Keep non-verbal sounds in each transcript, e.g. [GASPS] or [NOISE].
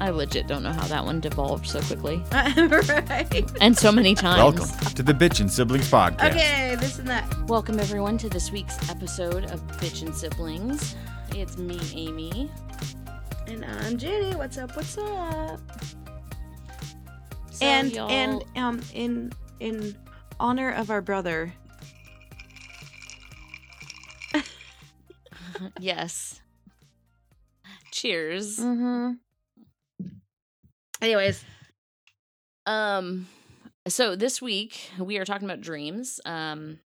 I legit don't know how that one devolved so quickly [LAUGHS] right. and so many times. Welcome to the Bitchin' Siblings podcast. Okay, this and that. Welcome everyone to this week's episode of Bitchin' Siblings. It's me, Amy. And I'm Ginny. What's up? What's up? So and y'all- and um in in honor of our brother. [LAUGHS] yes. Cheers. Mm-hmm. Anyways, Um so this week we are talking about dreams. Um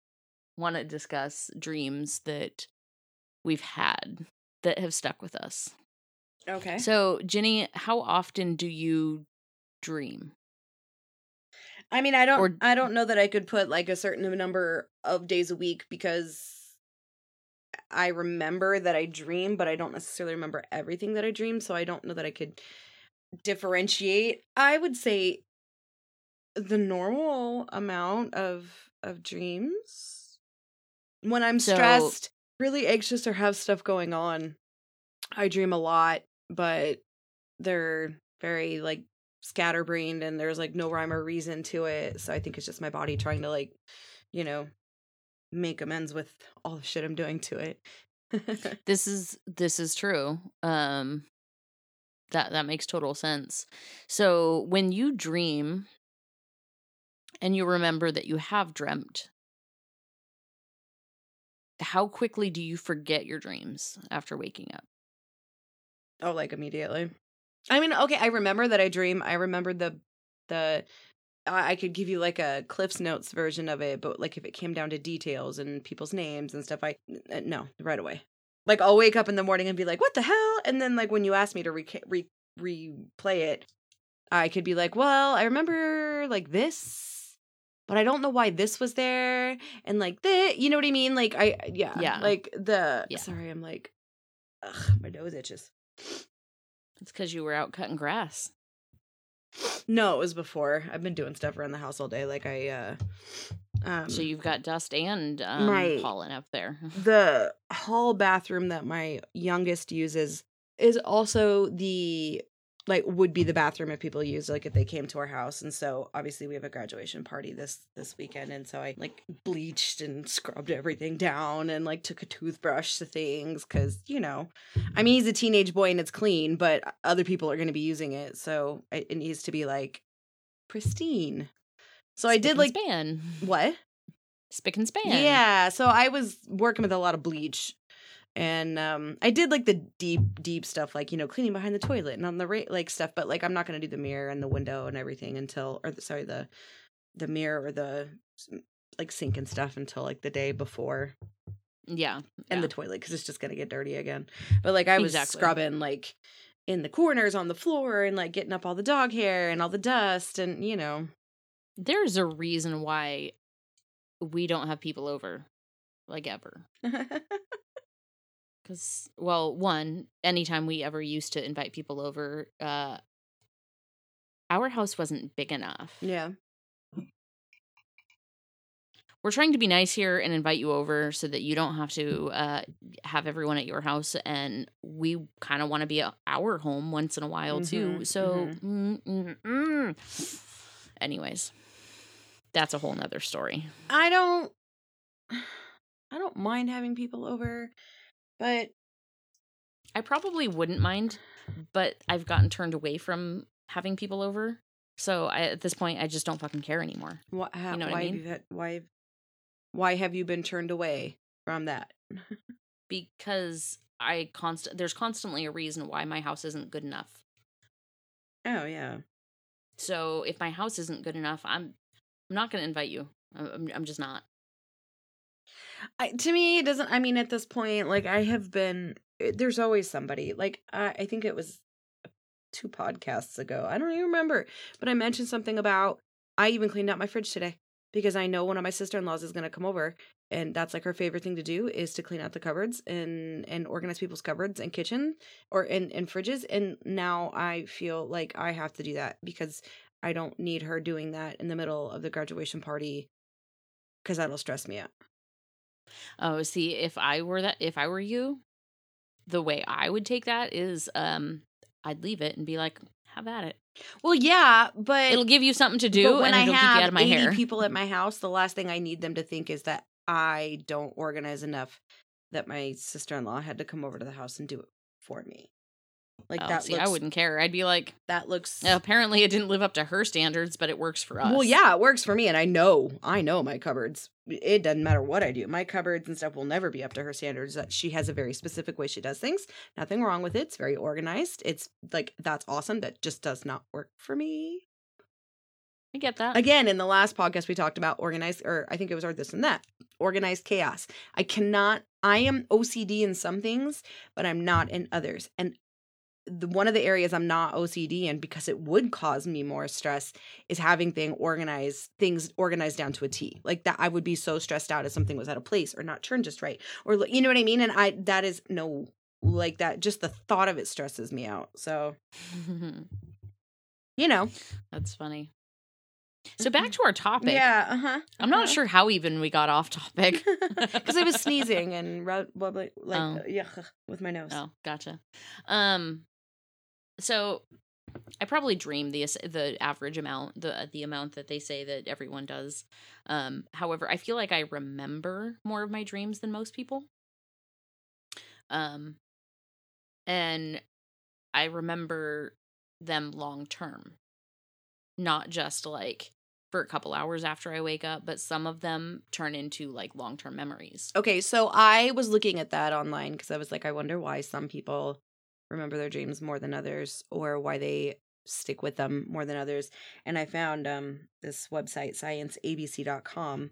want to discuss dreams that we've had that have stuck with us. okay. So, Ginny, how often do you dream? I mean, I don't Or- I don't know that I could put like a certain number of days a week because I remember that I dream, but I don't necessarily remember everything that I dream, so I don't know that I could differentiate. I would say the normal amount of of dreams when I'm So- stressed, really anxious or have stuff going on. I dream a lot, but they're very like scatterbrained and there's like no rhyme or reason to it. So I think it's just my body trying to like, you know, make amends with all the shit I'm doing to it. [LAUGHS] This is this is true. Um that that makes total sense. So, when you dream and you remember that you have dreamt, how quickly do you forget your dreams after waking up? oh, like immediately. I mean, okay, I remember that I dream. I remember the the I could give you like a Cliff's Notes version of it, but like if it came down to details and people's names and stuff, I no right away. Like I'll wake up in the morning and be like, "What the hell?" And then like when you ask me to re- re- replay it, I could be like, "Well, I remember like this, but I don't know why this was there." And like this, you know what I mean? Like I yeah Yeah. like the Yeah. sorry, I'm like, ugh, my nose itches. It's because you were out cutting grass. No, it was before. I've been doing stuff around the house all day. Like I uh um So you've got dust and um, my- pollen up there. [LAUGHS] the hall bathroom that my youngest uses is also the like would be the bathroom if people used like if they came to our house and so obviously we have a graduation party this this weekend and so i like bleached and scrubbed everything down and like took a toothbrush to things because you know i mean he's a teenage boy and it's clean but other people are going to be using it so it, it needs to be like pristine so i did like span. what Spick and span. yeah, so I was working with a lot of bleach. And um I did like the deep deep stuff like, you know, cleaning behind the toilet and on the ra- like stuff, but like I'm not going to do the mirror and the window and everything until or the, sorry, the the mirror or the like sink and stuff until like the day before Yeah. and yeah. the toilet cuz it's just going to get dirty again. But like I was Exactly. scrubbing like in the corners on the floor and like getting up all the dog hair and all the dust and you know. There's a reason why we don't have people over, like ever. [LAUGHS] Because, well, one, anytime we ever used to invite people over, uh, our house wasn't big enough. yeah. We're trying to be nice here and invite you over so that you don't have to uh, have everyone at your house. And we kind of want to be at our home once in a while too. Mhm, So, mm, mm, mm. anyways, that's a whole nother story. I don't [SIGHS] I don't mind having people over, but I probably wouldn't mind, but I've gotten turned away from having people over. So I, at this point, I just don't fucking care anymore. why, how, know what I why mean? you had, why why have you been turned away from that? because I constant there's constantly a reason why my house isn't good enough. Oh yeah. So if my house isn't good enough, I'm I'm not going to invite you. I'm- I'm just not. I, to me, it doesn't. I mean, at this point, like I have been. eh, There's always somebody. Like I, I think it was two podcasts ago. I don't even remember, but I mentioned something about. I even cleaned out my fridge today because I know one of my sister in laws is going to come over, and that's like her favorite thing to do is to clean out the cupboards and and organize people's cupboards and kitchen or in in fridges. And now I feel like I have to do that because I don't need her doing that in the middle of the graduation party because that'll stress me out. Oh, see, if I were that, if I were you, the way I would take that is, um, I'd leave it and be like, have at it. Well, yeah, but It'll give you something to do when and I it'll have keep you out of my 80 hair. people at [LAUGHS] my house, the last thing I need them to think is that I don't organize enough that my sister-in-law had to come over to the house and do it for me. Like Oh, that see, looks I wouldn't care. I'd be like, that looks uh, apparently it didn't live up to her standards, but it works for us. Well, yeah, it works for me, and I know, I know my cupboards. It doesn't matter what I do. My cupboards and stuff will never be up to her standards. That she has a very specific way she does things. Nothing wrong with it. It's very organized. It's like that's awesome. That just does not work for me. I get that. Again, in the last podcast, we talked about organized, or I think it was or this and that organized chaos. I cannot. I am OCD in some things, but I'm not in others. And the one of the areas I'm not OCD in because it would cause me more stress is having thing organized things organized down to a T. Like that I would be so stressed out if something was out of place or not turned just right. Or you know what I mean? And I that is no like that just the thought of it stresses me out. So, [LAUGHS] you know. That's funny. So back to our topic. Yeah, uh-huh. I'm not uh-huh. sure how even we got off topic. [LAUGHS] Because I was sneezing and [LAUGHS] like Oh. uh, yeah, with my nose. Oh, gotcha. Um, so I probably dream the the average amount, the the amount that they say that everyone does. Um, however, I feel like I remember more of my dreams than most people. Um, and I remember them long term, not just like for a couple hours after I wake up, but some of them turn into like long term memories. Okay, so I was looking at that online because I was like, I wonder why some people remember their dreams more than others, or why they stick with them more than others. And I found um this website, scienceabc.com,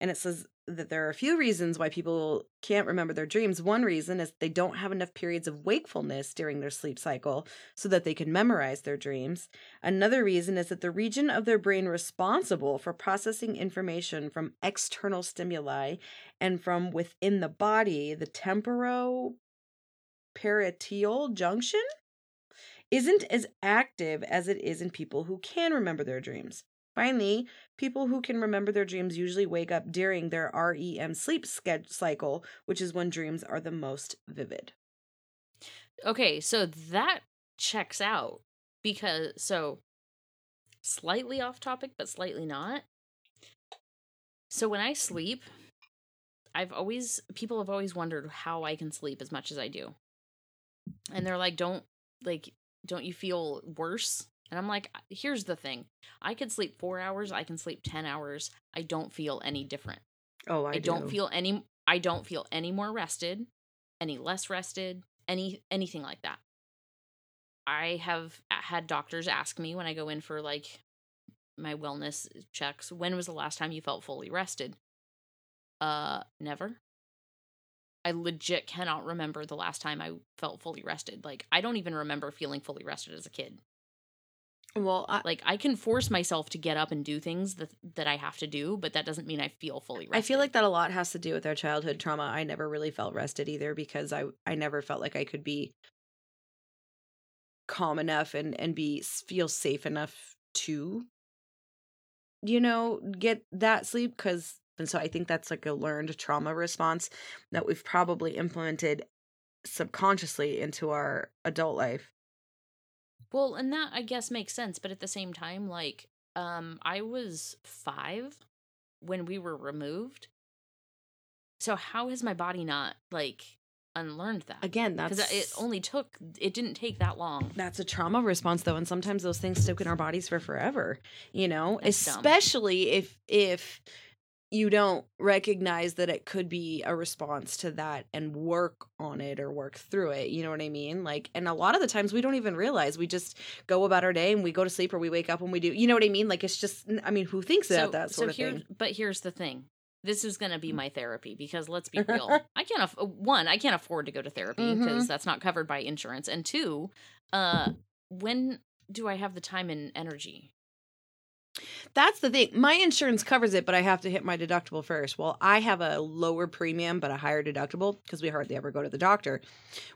and it says that there are a few reasons why people can't remember their dreams. One reason is they don't have enough periods of wakefulness during their sleep cycle so that they can memorize their dreams. Another reason is that the region of their brain responsible for processing information from external stimuli and from within the body, the temporoparietal junction, isn't as active as it is in people who can remember their dreams. Finally, people who can remember their dreams usually wake up during their REM sleep cycle, which is when dreams are the most vivid. Okay, so that checks out because so slightly off topic but slightly not. So when I sleep, I've always people have always wondered how I can sleep as much as I do. And they're like don't like don't you feel worse? And I'm like here's the thing. I could sleep 4 hours, I can sleep 10 hours. I don't feel any different. Oh, I, I, don't feel any I don't feel any more rested, any less rested, any anything like that. I have had doctors ask me when I go in for like my wellness checks, when was the last time you felt fully rested? Uh, never. I legit cannot remember the last time I felt fully rested. Like I don't even remember feeling fully rested as a kid. Well, I, Like I can force myself to get up and do things that that I have to do, but that doesn't mean I feel fully rested. I feel like that a lot has to do with our childhood trauma. I never really felt rested either because I I never felt like I could be calm enough and and be feel safe enough to you know get that sleep cuz and so I think that's like a learned trauma response that we've probably implemented subconsciously into our adult life. Well, and that I guess makes sense, but at the same time, like, um, I was five when we were removed. So how has my body not like unlearned that? Again, that's because it only took it didn't take that long. That's a trauma response though, and sometimes those things stick in our bodies for forever. You know, That's dumb. especially if if you don't recognize that it could be a response to that and work on it or work through it. You know what I mean? Like, and a lot of the times we don't even realize. We just go about our day and we go to sleep or we wake up and we do. You know what I mean? Like, it's just. I mean, who thinks about that sort of here, thing? But here's the thing. This is going to be my therapy because let's be real. [LAUGHS] I can't aff- one, I can't afford to go to therapy because Mhm. that's not covered by insurance. And two, uh when do I have the time and energy? That's the thing. My insurance covers it, but I have to hit my deductible first. Well, I have a lower premium but a higher deductible because we hardly ever go to the doctor.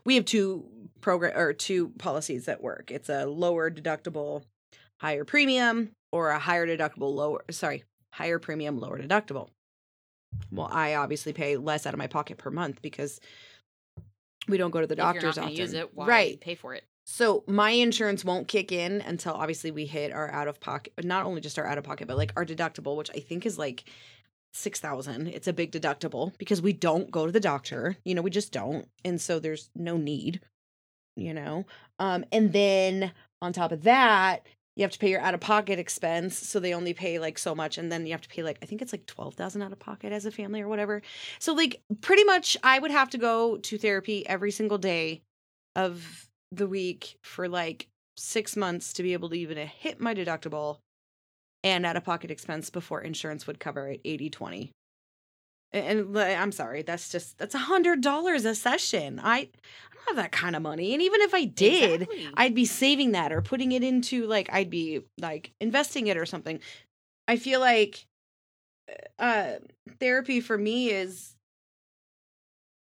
We have two program or two policies that work. It's a lower deductible, higher premium, or a higher deductible, lower sorry, higher premium, lower deductible. Well, I obviously pay less out of my pocket per month because we don't go to the If doctors often. use it, why right. pay for it? So my insurance won't kick in until obviously we hit our out of pocket, not only just our out of pocket, but like our deductible, which I think is like six thousand. It's a big deductible because we don't go to the doctor. You know, we just don't, and so there's no need. You know, um, and then on top of that, you have to pay your out of pocket expense. So they only pay like so much, and then you have to pay like I think it's like twelve thousand out of pocket as a family or whatever. So like pretty much, I would have to go to therapy every single day of the week for like six months to be able to even hit my deductible and out of pocket expense before insurance would cover it 80 20 and i'm sorry that's just that's a hundred dollars a session. I i don't have that kind of money and even if i did Exactly. i'd be saving that or putting it into like i'd be like investing it or something. I feel like uh therapy for me is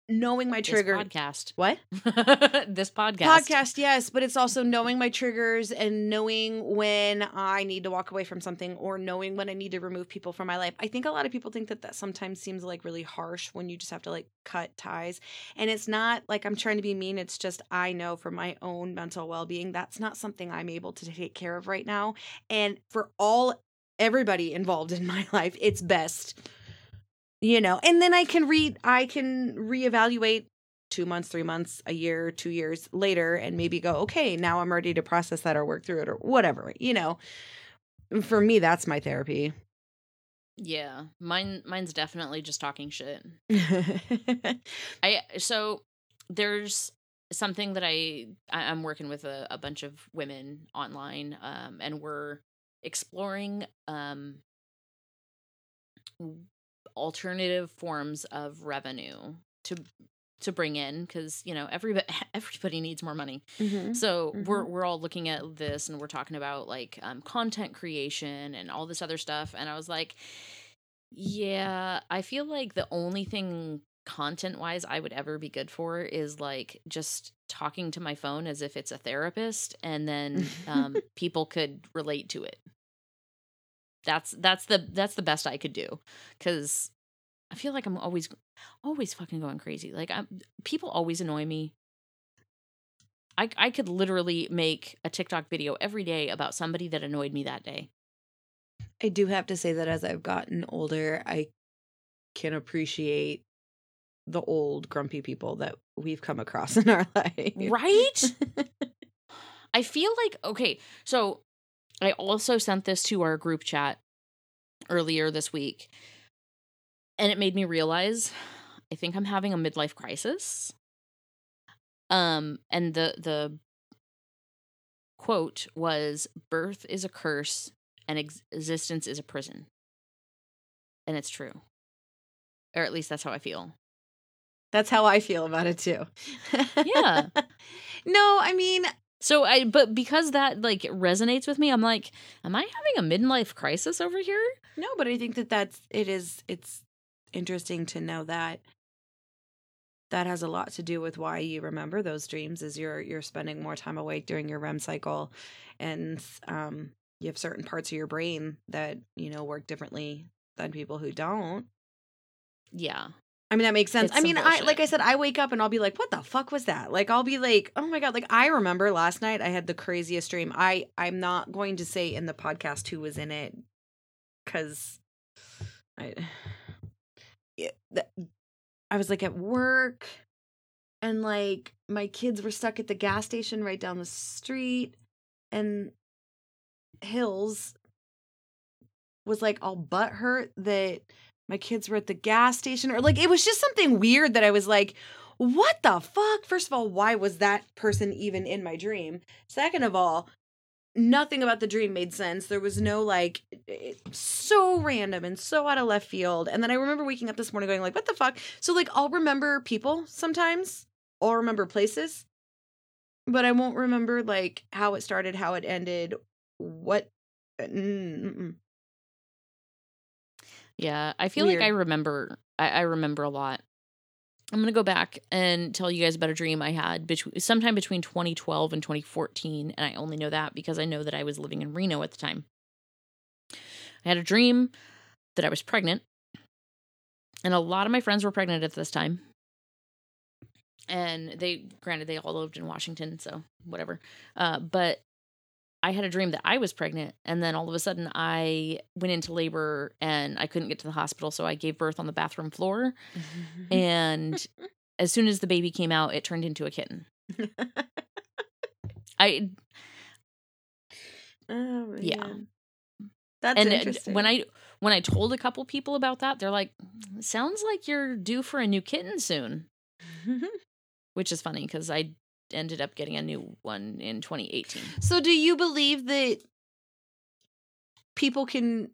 knowing my This trigger podcast. what? [LAUGHS] This podcast. podcast yes but it's also knowing my triggers and knowing when i need to walk away from something or knowing when i need to remove people from my life. I think a lot of people think that that sometimes seems like really harsh when you just have to like cut ties. And it's not like i'm trying to be mean it's just i know for my own mental well-being that's not something i'm able to take care of right now. And for all everybody involved in my [LAUGHS] life it's best you know and then i can read i can reevaluate two months, three months, a year, two years later, and maybe go, okay, now I'm ready to process that or work through it or whatever. You know, for me, that's my therapy. Yeah, mine. Mine's definitely just talking shit. [LAUGHS] I so there's something that I I'm working with a, a bunch of women online, um, and we're exploring um alternative forms of revenue to to bring in because you know everybody [LAUGHS] everybody needs more money Mhm. so we're we're all looking at this and we're talking about like um, content creation and all this other stuff and i was like yeah i feel like the only thing content wise i would ever be good for is like just talking to my phone as if it's a therapist and then [LAUGHS] um, people could relate to it that's that's the that's the best i could do because i feel like i'm always always fucking going crazy like i'm people always annoy me I, I could literally make a TikTok video every day about somebody that annoyed me that day. I do have to say that as I've gotten older, I can appreciate the old grumpy people that we've come across [LAUGHS] in our life. Right? [LAUGHS] I feel like, okay, so I also sent this to our group chat earlier this week, and it made me realize I think I'm having a midlife crisis. Um, and the the quote was birth is a curse and ex- existence is a prison. And it's true. Or at least that's how I feel. That's how I feel about it too. Yeah. [LAUGHS] no, I mean, So I but because that like resonates with me, I'm like, am I having a midlife crisis over here? No, but I think that that's it is it's interesting to know that that has a lot to do with why you remember those dreams is you're you're spending more time awake during your REM cycle and um you have certain parts of your brain that, you know, work differently than people who don't. Yeah. I mean that makes sense. It's I mean, I like I said, I wake up and I'll be like, "What the fuck was that?" Like I'll be like, "Oh my god!" Like I remember last night I had the craziest dream. I I'm not going to say in the podcast who was in it because I [SIGHS] I was like at work and like my kids were stuck at the gas station right down the street and Hills was like all butt hurt that my kids were at the gas station or like it was just something weird that I was like what the fuck? First of all why was that person even in my dream? Second of all nothing about the dream made sense. There was no like so random and so out of left field. And then i remember waking up this morning going like what the fuck? So like i'll remember people sometimes. I'll remember places. But i won't remember like how it started how it ended what mm, mm-mm. Yeah. I feel like I remember I, I remember a lot. I'm gonna go back and tell you guys about a dream I had between sometime between 2012 and 2014, and I only know that because I know that I was living in Reno at the time. I had a dream that I was pregnant, and a lot of my friends were pregnant at this time. and they granted they all lived in Washington, so whatever. Uh, but I had a dream that I was pregnant, and then all of a sudden I went into labor and I couldn't get to the hospital, so I gave birth on the bathroom floor. [LAUGHS] And as soon as the baby came out, it turned into a kitten. [LAUGHS] I oh, Yeah. That's and uh, interesting. when I when I told a couple people about that, they're like, "Sounds like you're due for a new kitten soon," [LAUGHS] which is funny because I ended up getting a new one in 2018. so, do you believe that people can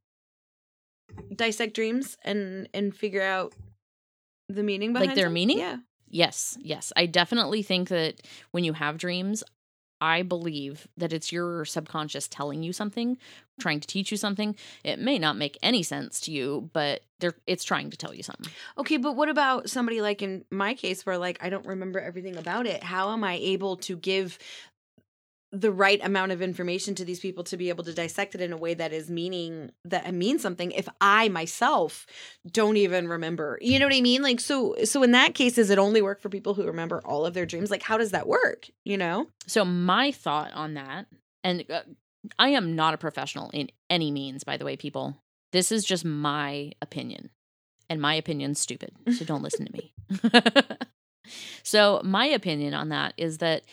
dissect dreams and and figure out the meaning behind them? Like their them? meaning? Yeah. Yes, yes. I definitely think that when you have dreams, I believe that it's your subconscious telling you something, trying to teach you something. It may not make any sense to you, but it's trying to tell you something. Okay, but what about somebody like in my case where like I don't remember everything about it? How am I able to give the right amount of information to these people to be able to dissect it in a way that is meaning that means something if I myself don't even remember? You know what I mean? Like so so in that case it only work for people who remember all of their dreams? Like how does that work, you know? So my thought on that, and uh, I am not a professional in any means, by the way, people. This is just my opinion, and my opinion's stupid. So don't listen to me. [LAUGHS] so my opinion on that is that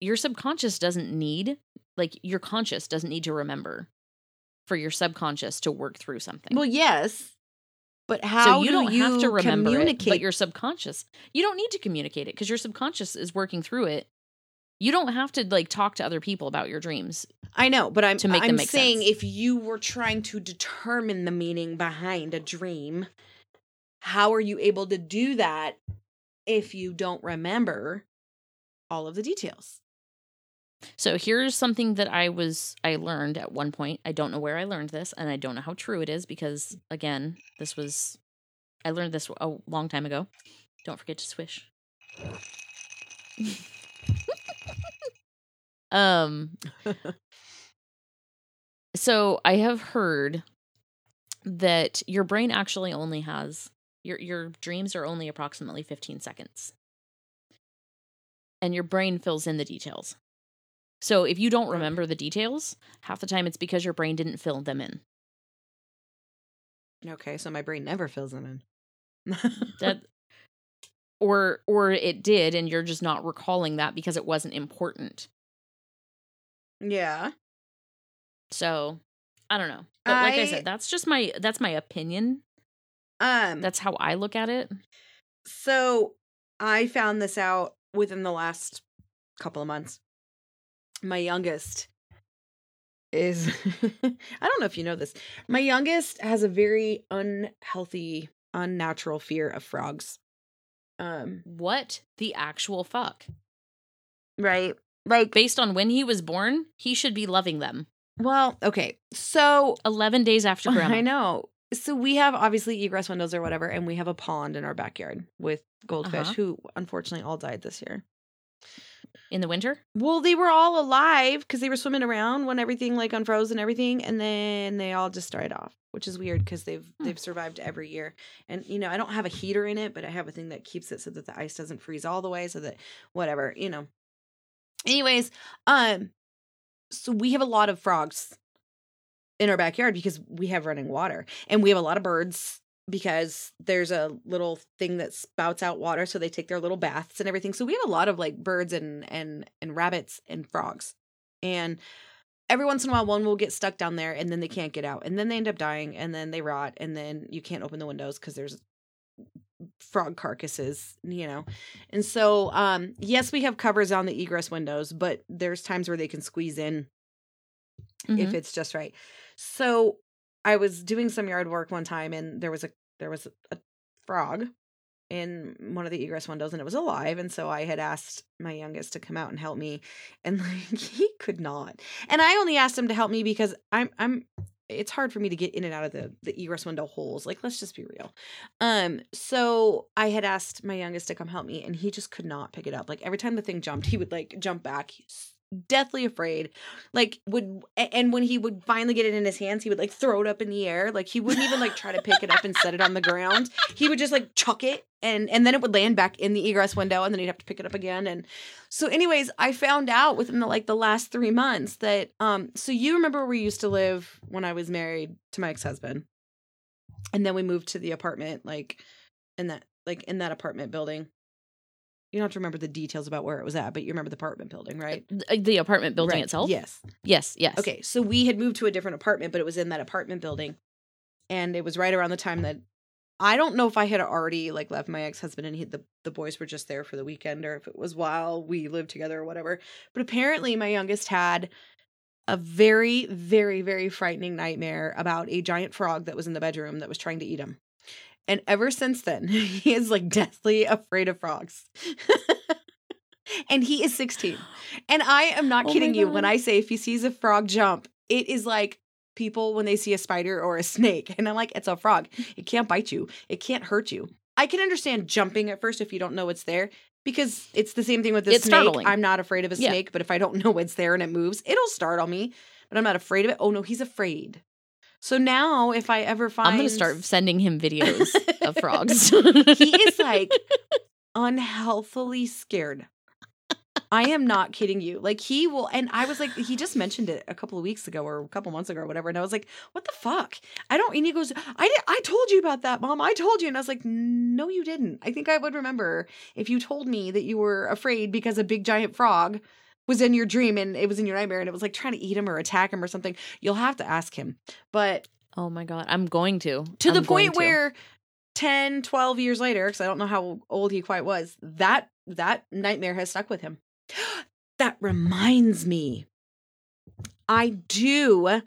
your subconscious doesn't need, like your conscious doesn't need to remember for your subconscious to work through something. Well, yes. But how so you do don't you have to remember it, but your subconscious. You don't need to communicate it because your subconscious is working through it. You don't have to like talk to other people about your dreams. I know, but I'm to make them I'm make saying sense. if you were trying to determine the meaning behind a dream, how are you able to do that if you don't remember all of the details? So here's something that I was I learned at one point. I don't know where I learned this and I don't know how true it is because again, this was I learned this a long time ago. Don't forget to swish. [LAUGHS] um [LAUGHS] so I have heard that your brain actually only has your your dreams are only approximately 15 seconds. And your brain fills in the details. So if you don't remember the details, half the time it's because your brain didn't fill them in. Okay, so my brain never fills them in. That [LAUGHS] or or it did and you're just not recalling that because it wasn't important. yeah. So, I don't know. But like I I- said, that's just my that's my opinion. Um That's how I look at it. so I found this out within the last couple of months. My youngest is [LAUGHS] I don't know if you know this. My youngest has a very unhealthy, unnatural fear of frogs. Um, What the actual fuck? right. Like Based on when he was born, he should be loving them. well, okay. So 11 days after [LAUGHS] grandma. I know. So we have obviously egress windows or whatever, and we have a pond in our backyard with goldfish Uh-huh. who unfortunately all died this year. In the winter? Well, they were all alive because they were swimming around when everything like unfroze and everything, and then they all just dried off, which is weird because they've Hmm. they've survived every year. And you know, I don't have a heater in it, but I have a thing that keeps it so that the ice doesn't freeze all the way, so that whatever you know. Anyways, um, so we have a lot of frogs in our backyard because we have running water, and we have a lot of birds because there's a little thing that spouts out water so they take their little baths and everything so we have a lot of like birds and and and rabbits and frogs and every once in a while one will get stuck down there and then they can't get out and then they end up dying and then they rot and then you can't open the windows because there's frog carcasses you know and so um yes we have covers on the egress windows but there's times where they can squeeze in if Mhm. it's just right. So I was doing some yard work one time and there was a there was a, frog in one of the egress windows and it was alive and so I had asked my youngest to come out and help me and like [LAUGHS] he could not. And I only asked him to help me because I'm I'm it's hard for me to get in and out of the the egress window holes. Like let's just be real. Um so I had asked my youngest to come help me and he just could not pick it up. Like every time the thing jumped, he would like jump back deathly afraid. Like would and when he would finally get it in his hands, he would like throw it up in the air. Like he wouldn't even like try to pick it up and set it on the ground. He would just like chuck it and and then it would land back in the egress window and then he'd have to pick it up again and so anyways, I found out within the like the last 3 months that um so you remember where we used to live when I was married to my ex-husband. And then we moved to the apartment like in that like in that apartment building. You don't have to remember the details about where it was at, but you remember the apartment building, uh, right? Th- uh, The apartment building Right, itself? Yes. Yes, yes. Okay, so we had moved to a different apartment, but it was in that apartment building. And it was right around the time that I don't know if I had already like left my ex-husband and he the, the boys were just there for the weekend or if it was while we lived together or whatever. But apparently my youngest had a very, very, very frightening nightmare about a giant frog that was in the bedroom that was trying to eat him. And ever since then, [LAUGHS] he is like deathly afraid of frogs. [LAUGHS] and he is 16. And I am not Oh kidding you when I say if he sees a frog jump, it is like people when they see a spider or a snake. [LAUGHS] And I'm like, it's a frog. It can't bite you, it can't hurt you. I can understand jumping at first if you don't know it's there because it's the same thing with the It's snake. startling. I'm not afraid of a Yeah. snake, but if I don't know it's there and it moves, it'll startle me. But I'm not afraid of it. Oh no, he's afraid. So now if I ever find I'm going to start sending him videos of [LAUGHS] frogs. he is like [LAUGHS] unhealthily scared. I am not kidding you. Like he will, and I was like, he just mentioned it a couple of weeks ago or a couple months ago or whatever, and I was like, what the fuck? I don't. And he goes, I did, I told you about that, mom. I told you, and I was like, no, you didn't. I think I would remember if you told me that you were afraid because a big giant frog was in your dream and it was in your nightmare and it was like trying to eat him or attack him or something. You'll have to ask him, but oh my god, I'm going to. to the I'm going point to. where 10 12 years later because i don't know how old he quite was that that nightmare has stuck with him [GASPS] that reminds me i do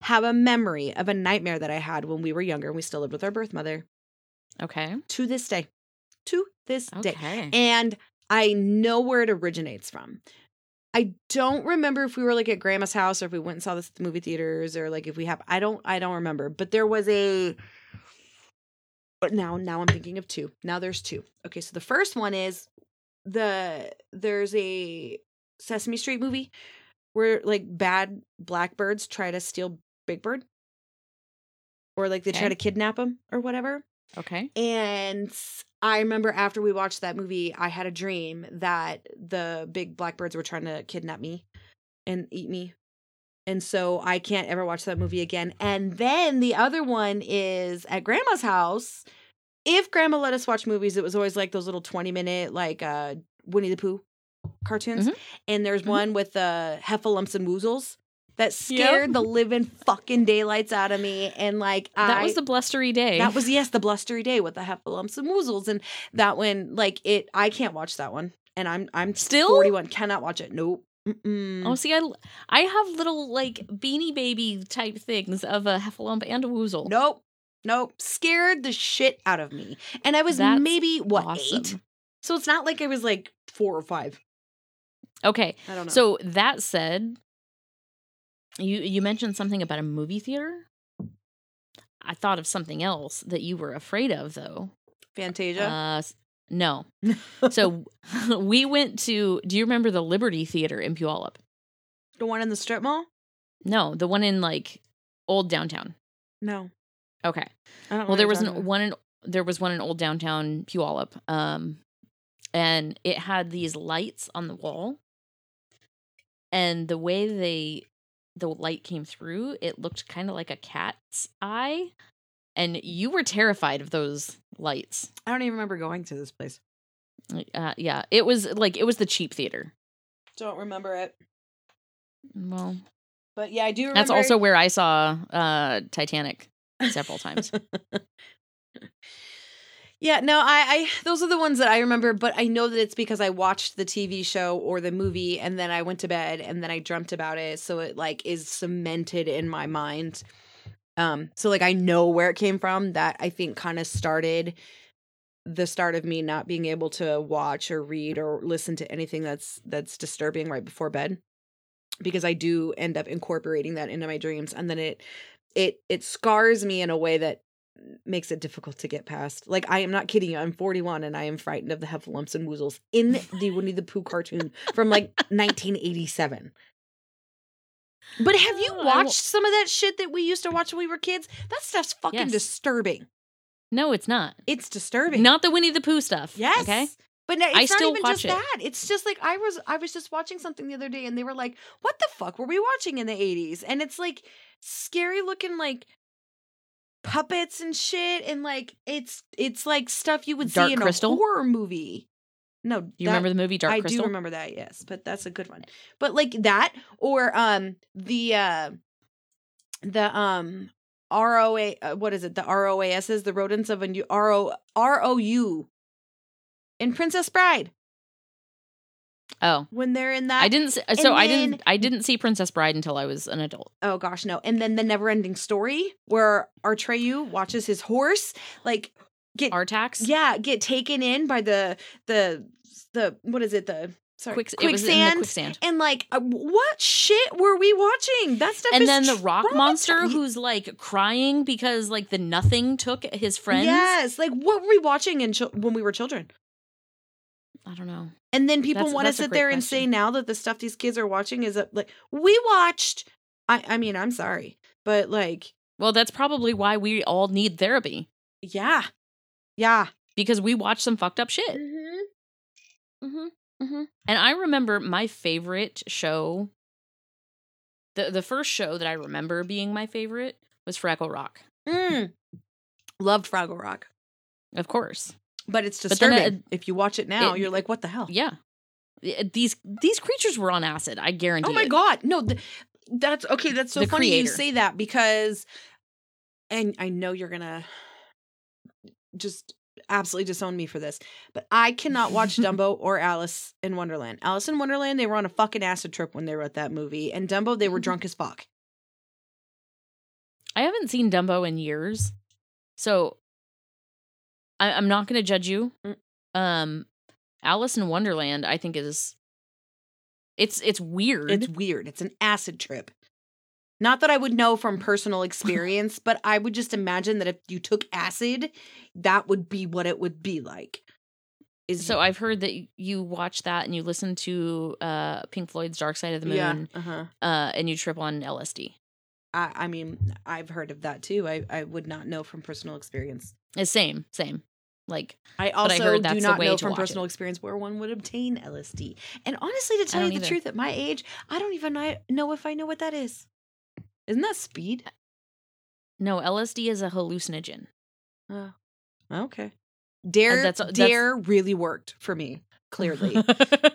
have a memory of a nightmare that i had when we were younger and we still lived with our birth mother Okay. to this day to this day and I know where it originates from. I don't remember if we were like at grandma's house or if we went and saw this at the movie theaters or like if we have I don't I don't remember. But there was a but now now I'm thinking of two. Now there's two. Okay, so the first one is the there's a Sesame Street movie where like bad blackbirds try to steal Big Bird. Or like they try to kidnap him or whatever. Okay. And I remember after we watched that movie, I had a dream that the big blackbirds were trying to kidnap me and eat me. And so I can't ever watch that movie again. And then the other one is at grandma's house. If grandma let us watch movies, it was always like those little 20 minute, like uh Winnie the Pooh cartoons. Mhm. And there's Mhm. one with uh Heffalumps and Woozles that Yep. scared the living fucking daylights out of me. And like That I was the blustery day. that was yes, the blustery day with the heffalumps and woozles, and that one like it. I can't watch that one, and I'm I'm Still? forty one. Cannot watch it. Nope. Mm-mm. Oh, see, I I have little like beanie baby type things of a heffalump and a woozle. Nope. Nope. Scared the shit out of me, and I was That's maybe what eight. So it's not like I was like four or five. Okay, I don't know. so that said, you you mentioned something about a movie theater. I thought of something else that you were afraid of, though. Fantasia. Uh, [LAUGHS] no. So [LAUGHS] we went to. Do you remember the Liberty Theater in Puyallup? the one in the strip mall. No, the one in like old downtown. No. Okay. I don't. Well, there was an, about. one in there was one in old downtown Puyallup, um, and it had these lights on the wall, and the way they the light came through, it looked kind of like a cat's eye, and you were terrified of those lights. I don't even remember going to this place. Uh, yeah, it was like it was the cheap theater. Don't remember it. Well, But yeah, I do remember. that's also where I saw uh Titanic several times. [LAUGHS] Yeah, no, I, I those are the ones that I remember, but I know that it's because I watched the TV show or the movie and then I went to bed and then I dreamt about it, so it like is cemented in my mind. Um, so like I know where it came from. That I think kind of started the start of me not being able to watch or read or listen to anything that's that's disturbing right before bed because I do end up incorporating that into my dreams and then it it it scars me in a way that makes it difficult to get past. Like I am not kidding you. I'm 41 and I am frightened of the heffalumps and woozles in the Winnie the Pooh cartoon from like [LAUGHS] 1987. But have you Oh, watched some of that shit that we used to watch when we were kids? That stuff's fucking Yes. disturbing. No, it's not. It's disturbing. Not the Winnie the Pooh stuff. Yes. Okay. But no, it's I not still even watch just it. that. It's just like I was I was just watching something the other day and they were like, "What the fuck were we watching in the 80s?" And it's like scary looking like puppets and shit and like it's it's like stuff you would Dark see in Crystal? a horror movie. No, You that- remember the movie Dark I Crystal? I do remember that, yes, but that's a good one. But like that or um the uh the um ROA uh, what is it? The ROAS is the rodents of a new RO ROU in Princess Bride Oh, when they're in that I didn't. See, so I didn't. I didn't see Princess Bride until I was an adult. Oh gosh, no. And then the never ending story where Atreyu watches his horse like get Artax. yeah, get taken in by the the the what is it? The sorry, Quicks- it was in the quicksand. quicksand. And like uh, what shit were we watching? That stuff And then the rock monster who's like crying because like the nothing took his friends. Yes, like what were we watching in chil- when we were children? I don't know. And then people want to sit there and say now that the stuff these kids are watching is uh, like we watched. I I mean I'm sorry, but like Well, that's probably why we all need therapy yeah, yeah. because we watch some fucked up shit. Mm-hmm. Mm-hmm. Mm-hmm. And I remember my favorite show. The the first show that I remember being my favorite was Fraggle Rock, Mm. Loved Fraggle Rock, of course. But it's But disturbing. uh, if you watch it now, it- you're like, what the hell? Yeah, these these creatures were on acid. I guarantee. Oh my it. god, no, th- that's okay. That's so The funny you say that because, and I know you're gonna just absolutely disown me for this, but I cannot watch [LAUGHS] Dumbo or Alice in Wonderland. Alice in Wonderland, they were on a fucking acid trip when they wrote that movie, and Dumbo, they were [LAUGHS] drunk as fuck. I haven't seen Dumbo in years, so I, I'm not going to judge you. Mm. Um, Alice in Wonderland, I think is it's it's weird. It's weird. It's an acid trip. Not that I would know from personal [LAUGHS] experience, but I would just imagine that if you took acid, that would be what it would be like. Is so I've heard that you watch that and you listen to uh Pink Floyd's Dark Side of the Moon, yeah, uh-huh. uh, and you trip on LSD. I, I mean, I've heard of that too. I, I would not know from personal experience. It's same, same. Like I I also heard do not know from personal it. experience where one would obtain LSD. And honestly, to tell you the either. truth, at my age, I don't even know- know if I know what that is. Isn't that speed? no, LSD is a hallucinogen. Oh, okay. Dare, that's- that's- dare really worked for me. Clearly,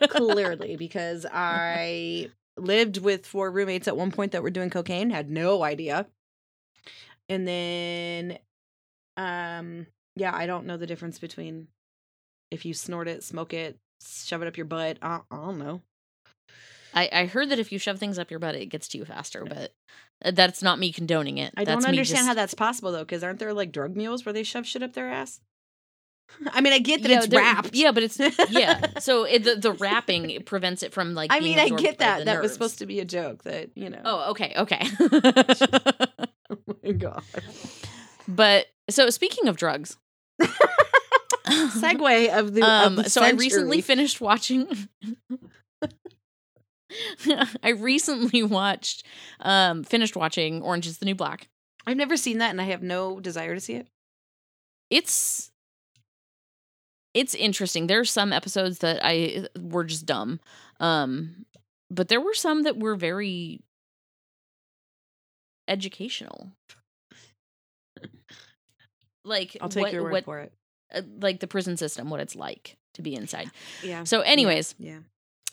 clearly, because I [LAUGHS] lived with four roommates at one point that were doing cocaine. Had no idea, and then, um, yeah, I don't know the difference between if you snort it, smoke it, shove it up your butt. I, I don't know. I, I heard that if you shove things up your butt, it gets to you faster, but that's not me condoning it. I that's don't understand just- how that's possible though, because aren't there like drug mules where they shove shit up their ass? [LAUGHS] I mean, I get that Yeah, it's wrapped. Yeah, but it's yeah. [LAUGHS] So it, the the wrapping it prevents it from like. I mean, I get that. that. That was supposed to be a joke. That you know. Oh, okay, okay. [LAUGHS] Oh my god. but so speaking of drugs, Segue of the. um, of the so I recently finished watching. [LAUGHS] I recently watched, um, finished watching Orange Is the New Black. I've never seen that, and I have no desire to see it. It's it's interesting. There's some episodes that I were just dumb, um, but there were some that were very educational. Like I'll take what, your word what, for it. uh, like the prison system, what it's like to be inside. Yeah. So, anyways, Yeah.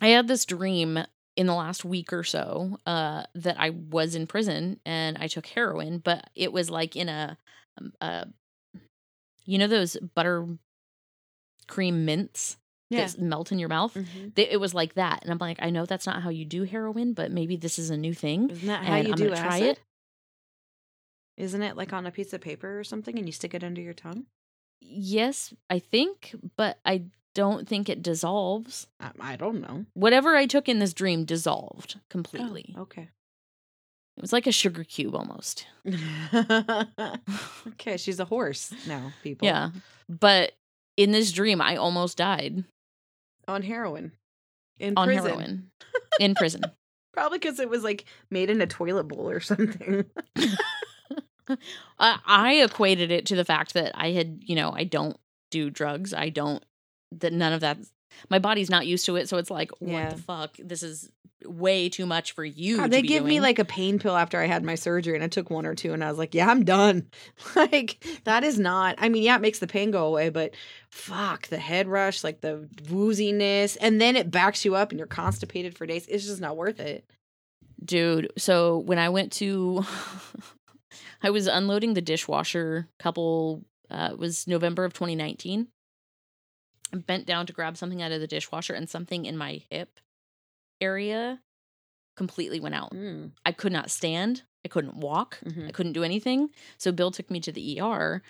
I had this dream in the last week or so uh, that I was in prison and I took heroin, but it was like in a, um, uh, you know, those butter cream mints Yeah. that melt in your mouth. Mhm. It was like that, and I'm like, I know that's not how you do heroin, but maybe this is a new thing. Isn't that how and you I'm do gonna try it. Isn't it like on a piece of paper or something, and you stick it under your tongue? Yes, I think, but I don't think it dissolves. I, I don't know. Whatever I took in this dream dissolved Oh, completely. okay. It was like a sugar cube almost. [LAUGHS] okay, she's a horse now, [LAUGHS] people. Yeah. But in this dream, I almost died On heroin. In on prison. heroin [LAUGHS] in prison. Probably because it was like made in a toilet bowl or something. [LAUGHS] I I equated it to the fact that I had, you know, I don't do drugs. I don't that none of that my body's not used to it, so it's like, what Yeah. the fuck? This is way too much for you. God, they give me like a pain pill after I had my surgery, and I took one or two, and I was like, "Yeah, I'm done." [LAUGHS] like that is not. I mean, yeah, it makes the pain go away, but fuck the head rush, like the wooziness, and then it backs you up, and you're constipated for days. It's just not worth it. dude. So when I went to, [LAUGHS] I was unloading the dishwasher. Couple uh, it was November of 2019. I bent down to grab something out of the dishwasher, and something in my hip area completely went out. Mm. I could not stand. I couldn't walk. Mhm. I couldn't do anything. So Bill took me to the ER.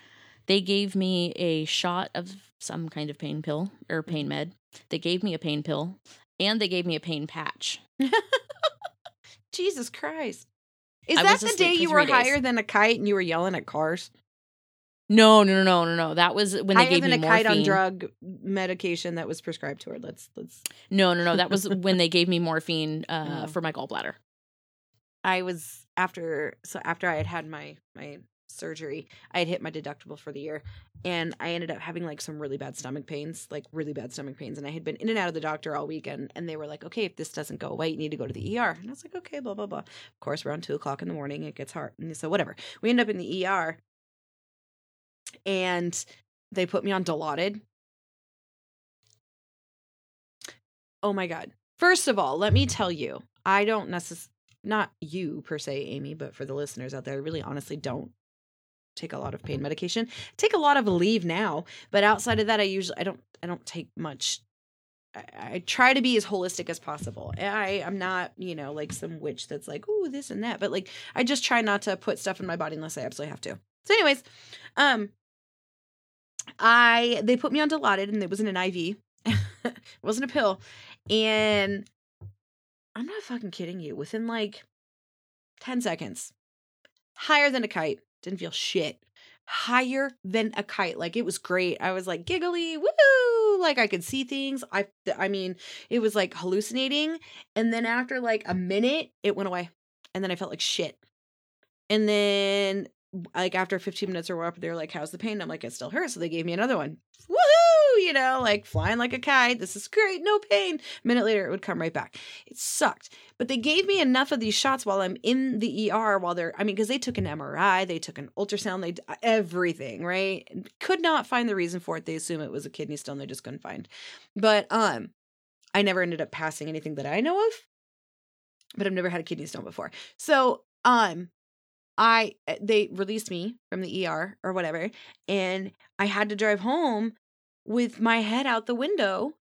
They gave me a shot of some kind of pain pill or Mm-hmm. pain med. They gave me a pain pill and they gave me a pain patch. [LAUGHS] Jesus Christ! Is I that the day you were days. higher than a kite and you were yelling at cars? No, no, no, no, no, no. That was when they higher gave than me a morphine. kite on drug medication that was prescribed to her. Let's let's. No, no, no. That was [LAUGHS] when they gave me morphine uh, Oh. for my gallbladder. I was after so after I had had my my surgery, I had hit my deductible for the year, and I ended up having like some really bad stomach pains, like really bad stomach pains, and I had been in and out of the doctor all weekend, and they were like, "Okay, if this doesn't go away, you need to go to the ER." And I was like, "Okay, blah blah blah." Of course, around two o'clock in the morning, it gets hard, and so whatever. We end up in the ER, and they put me on Dilaudid. Oh my god! First of all, let me tell you, I don't necessarily not you per se, Amy, but for the listeners out there, I really honestly don't take a lot of pain medication. Take a lot of leave now, but outside of that, I usually I don't I don't take much. I, I try to be as holistic as possible. I I'm not you know like some witch that's like ooh this and that, but like I just try not to put stuff in my body unless I absolutely have to. So, anyways, um, I they put me on Dilaudid and it wasn't an IV, [LAUGHS] it wasn't a pill, and I'm not fucking kidding you. Within like 10 seconds, higher than a kite. Didn't feel shit. Higher than a kite. Like it was great. I was like giggly, woo! Like I could see things. I I mean, it was like hallucinating. And then after like a minute, it went away. And then I felt like shit. And then like after 15 minutes or whatever, they were like, How's the pain? I'm like, it still hurts. So they gave me another one. Woohoo! You know, like flying like a kite. This is great. No pain. A minute later, it would come right back. It sucked. But they gave me enough of these shots while I'm in the ER while they're, I mean, because they took an MRI, they took an ultrasound, they everything, right? Could not find the reason for it. They assume it was a kidney stone they just couldn't find. But um, I never ended up passing anything that I know of. But I've never had a kidney stone before. So um, I eh, they released me from the ER or whatever, and I had to drive home with my head out the window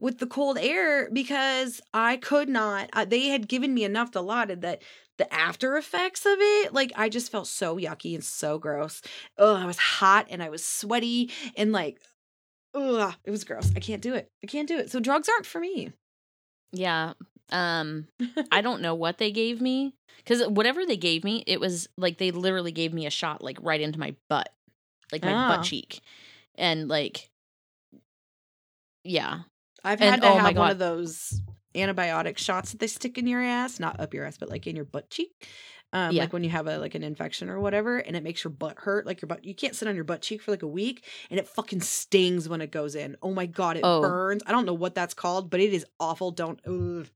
with the cold air because I could not. Uh, they had given me enough Dilaudid that the after effects of it, like I just felt so yucky and so gross. Oh, I was hot and I was sweaty and like, ugh, it was gross. I can't do it. I can't do it. So drugs aren't for me. Yeah. Um [LAUGHS] I don't know what they gave me cuz whatever they gave me, it was like they literally gave me a shot like right into my butt. Like my Ah. butt cheek. And like yeah. I've And- had to oh have one of those antibiotic shots that they stick in your ass, not up your ass, but like in your butt cheek. Um, Yeah. like when you have a like an infection or whatever, and it makes your butt hurt. Like your butt, you can't sit on your butt cheek for like a week, and it fucking stings when it goes in. Oh my god, it Oh. burns. I don't know what that's called, but it is awful. Don't. Ugh.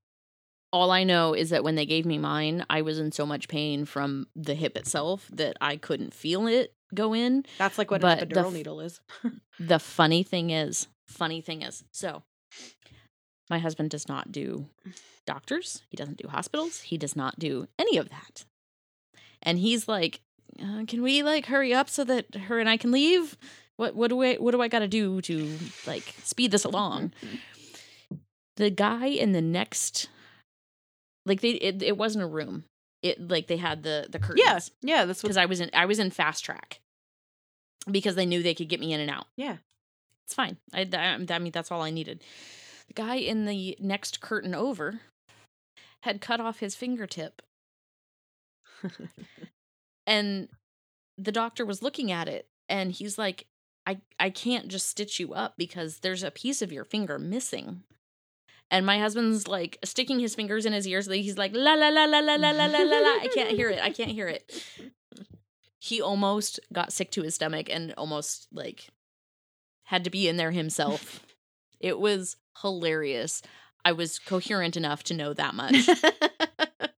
All I know is that when they gave me mine, I was in so much pain from the hip itself that I couldn't feel it go in. That's like what But an the epidural f- needle is. [LAUGHS] The funny thing is, funny thing is, so my husband does not do doctors. He doesn't do hospitals. He does not do any of that. And he's like, uh, "Can we like hurry up so that her and I can leave? What what do I what do I got to do to like speed this along?" The guy in the next, like they, it, it wasn't a room. It like they had the the curtains. yeah, yeah. That's what. because I was in I was in fast track because they knew they could get me in and out. Yeah. It's fine. I, I, I mean that's all I needed. The guy in the next curtain over had cut off his fingertip [LAUGHS] and the doctor was looking at it and he's like I I can't just stitch you up because there's a piece of your finger missing. And my husband's like sticking his fingers in his ears. He's like la la la la la la la la la la. I can't hear it. I can't hear it. [LAUGHS] He almost got sick to his stomach and almost like had to be in there himself. [LAUGHS] It was hilarious. I was coherent enough to know that much. [LAUGHS]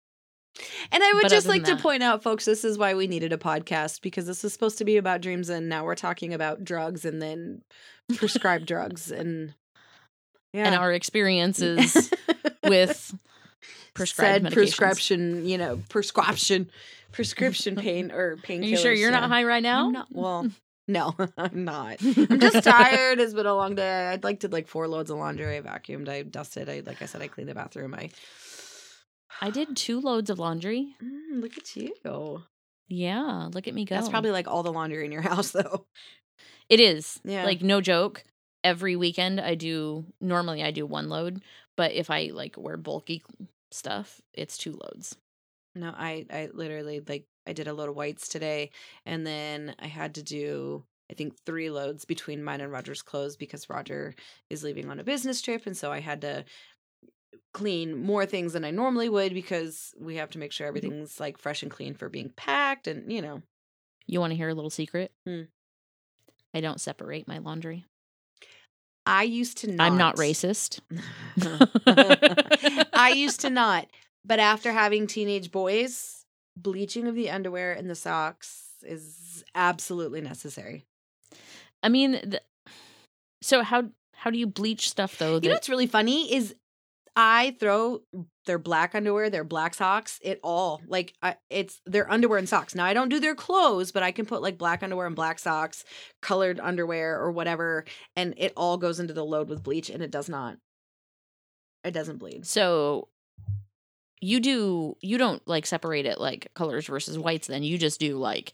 And I would But just like than to point out, folks, this is why we needed a podcast because this is supposed to be about dreams, and now we're talking about drugs and then prescribed drugs and [LAUGHS] yeah, And our experiences with prescribed prescription, you know, prescription, prescription [LAUGHS] pain or Are painkillers. you sure you're yeah. not high right now? I'm not. Well, [LAUGHS] no, [LAUGHS] I'm not. I'm just tired. It's been a long day. I'd like to like four loads of laundry. I vacuumed. I dusted. I like I said, I cleaned the bathroom. I I did two loads of laundry. Mm, look at you. Yeah, look at me go. That's probably like all the laundry in your house, though. it is. Yeah. Like no joke. Every weekend I do normally I do one load, but if I like wear bulky stuff, it's two loads. No, I I literally like I did a load of whites today, and then I had to do I think three loads between mine and Roger's clothes because Roger is leaving on a business trip, and so I had to clean more things than I normally would because we have to make sure everything's like fresh and clean for being packed, and you know. You want to hear a little secret? Hmm. I don't separate my laundry. I used to not. I'm not racist. [LAUGHS] I used to not, but after having teenage boys, bleaching of the underwear and the socks is absolutely necessary. I mean, so how how do you bleach stuff though? You know what's really funny is I throw their black underwear, their black socks, it all like I, it's their underwear and socks. Now I don't do their clothes, but I can put like black underwear and black socks, colored underwear or whatever, and it all goes into the load with bleach, and it does not. It doesn't bleed. so you do you don't like separate it like colors versus whites. Then you just do like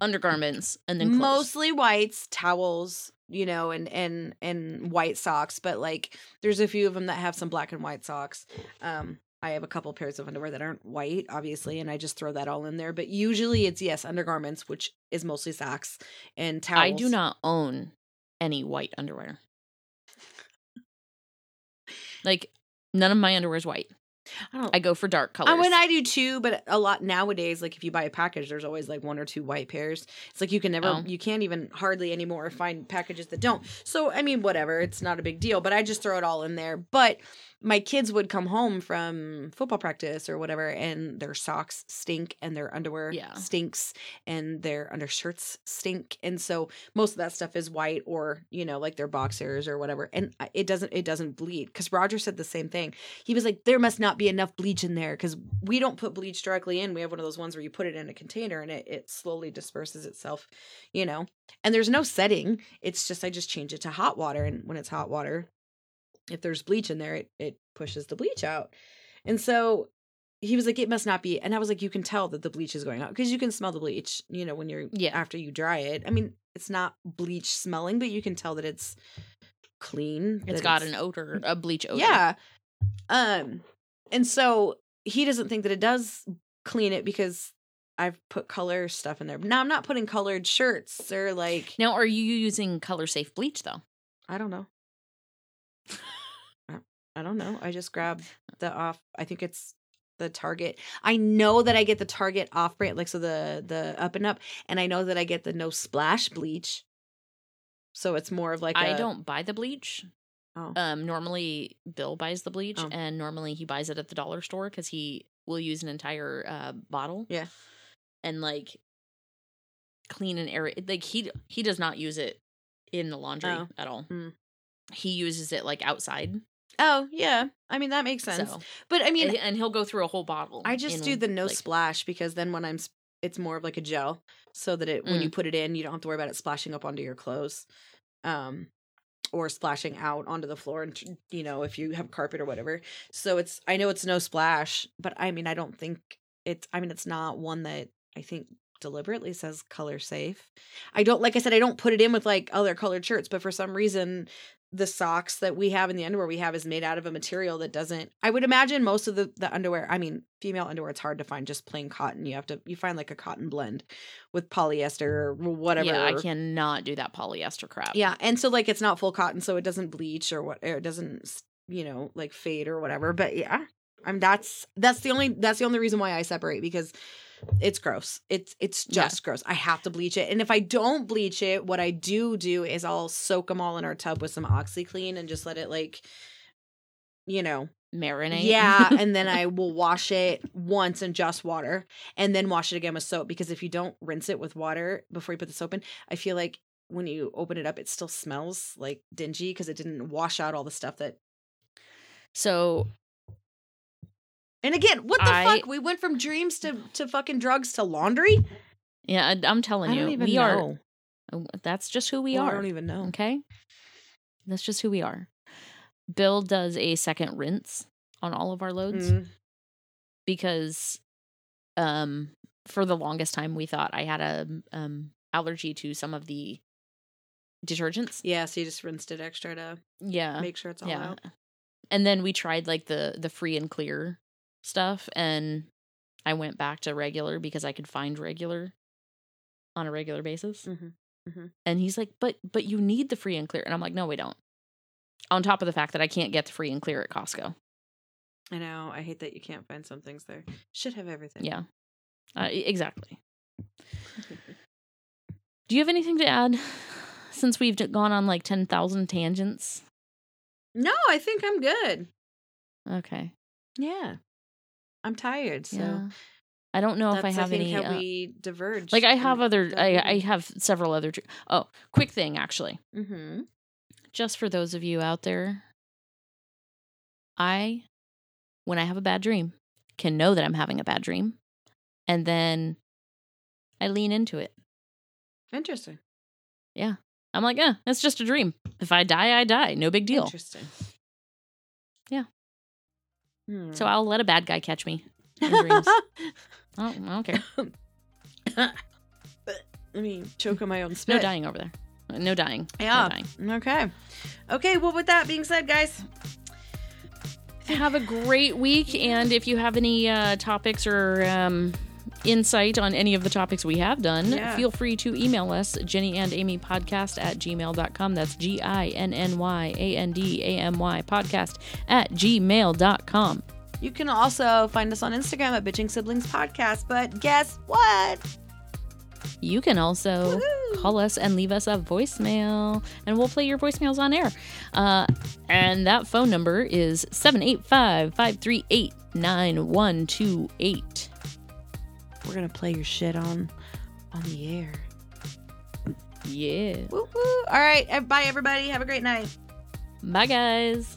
undergarments and then clothes. mostly whites towels you know and and and white socks but like there's a few of them that have some black and white socks um i have a couple pairs of underwear that aren't white obviously and i just throw that all in there but usually it's yes undergarments which is mostly socks and towels I do not own any white underwear. Like none of my underwear is white. I don't I go for dark colors. I mean, I do too, but a lot nowadays, like if you buy a package, there's always like one or two white pairs. It's like you can never, Oh. you can't even hardly anymore find packages that don't. So, I mean, whatever, it's not a big deal, but I just throw it all in there. But my kids would come home from football practice or whatever, and their socks stink and their underwear Yeah. stinks and their undershirts stink. And so most of that stuff is white or, you know, like their boxers or whatever. And it doesn't, it doesn't bleed. Cause Roger said the same thing he was like there must not be enough bleach in there because we don't put bleach directly in we have one of those ones where you put it in a container and it, it slowly disperses itself you know and there's no setting it's just i just change it to hot water and when it's hot water if there's bleach in there it, it pushes the bleach out and so he was like it must not be and i was like you can tell that the bleach is going out because you can smell the bleach you know when you're Yeah. after you dry it i mean it's not bleach smelling but you can tell that it's clean It's got an odor, a bleach odor. yeah. Um and so he doesn't think that it does clean it because I've put color stuff in there. Now I'm not putting colored shirts or like Now, are you using color safe bleach though? I don't know. [LAUGHS] I- I don't know. I just grab [LAUGHS] the off I think it's the Target. I know that I get the Target off brand like so the the up and up and I know that I get the no splash bleach. So it's more of like I I don't buy the bleach. Oh. Um, normally Bill buys the bleach, Oh. and normally he buys it at the dollar store because he will use an entire uh, bottle. Yeah. and like clean and air. Like he he does not use it in the laundry Oh. at all. Mm. He uses it like outside. Oh, yeah. I mean that makes sense. So, But I mean and, and he'll go through a whole bottle. I just do the no like- splash because then when I'm, it's more of like a gel, so that it when you Mm. put it in, you don't have to worry about it splashing up onto your clothes, um, or splashing out onto the floor, and you know if you have carpet or whatever. So it's I know it's no splash, but I mean I don't think it's. I mean it's not one that I think deliberately says color safe. I don't like I said I don't put it in with like other colored shirts, but for some reason the socks that we have and the underwear we have is made out of a material that doesn't I would imagine most of the the underwear I mean female underwear it's hard to find just plain cotton you have to you find like a cotton blend with polyester or whatever Yeah, I cannot do that polyester crap. yeah and so like it's not full cotton so it doesn't bleach or what or it doesn't you know like fade or whatever but yeah I'm that's that's the only that's the only reason why I separate because it's gross. It's it's Yeah. just gross. I have to bleach it. And if I don't bleach it, what I do do is I'll soak them all in our tub with some OxiClean and just let it like you know, Marinate. yeah, [LAUGHS] and then I will wash it once in just water and then wash it again with soap because if you don't rinse it with water before you put the soap in, I feel like when you open it up it still smells like dingy because it didn't wash out all the stuff that so And again, what the I- fuck? We went from dreams to to fucking drugs to laundry. yeah, I'm telling I you, don't even we know. are. That's just who we Well, are. I don't even know. Okay. That's just who we are. Bill does a second rinse on all of our loads Mm. because um for the longest time we thought I had a um allergy to some of the detergents. Yeah, so you just rinsed it extra to Yeah. make sure it's all yeah. out. And then we tried like the the free and clear stuff and I went back to regular because I could find regular on a regular basis. Mm-hmm. And he's like, "But but you need the free and clear." And I'm like, "No, we don't." On top of the fact that I can't get the free and clear at Costco. I know. I hate that you can't find some things there. Should have everything. Yeah. Uh, exactly. [LAUGHS] Do you have anything to add since we've gone on like 10,000 tangents? No, I think I'm good. Okay. Yeah. I'm tired, so yeah. I don't know if I that's, have think, any how uh, we diverge. like I have other I I have several other dr- Oh, quick thing actually. Mm-hmm. Just for those of you out there, I when I have a bad dream can know that I'm having a bad dream and then I lean into it. Interesting. Yeah, I'm like, "Eh, it's just a dream. If I die, I die. No big deal." Interesting. Yeah. Hmm. So I'll let a bad guy catch me [LAUGHS] in dreams. I [LAUGHS] don't, I don't care. I mean, choke on my own spit. No dying over there. No dying. Yeah. No dying. Okay. Okay. Well, with that being said, guys, Have a great week. And if you have any uh, topics or um, insight on any of the topics we have done, Yeah. feel free to email us, Ginny and Amy podcast at gmail.com. That's G I N N Y A N D A M Y podcast at gmail.com. you can also find us on Instagram at Bitching Siblings Podcast. But guess what? You can also Woohoo! call us and leave us a voicemail, and we'll play your voicemails on air. Uh, and that phone number is 785 538 9128. We're gonna play your shit on on the air. Yeah. Woo woo! All right. Bye, everybody. Have a great night. Bye, guys.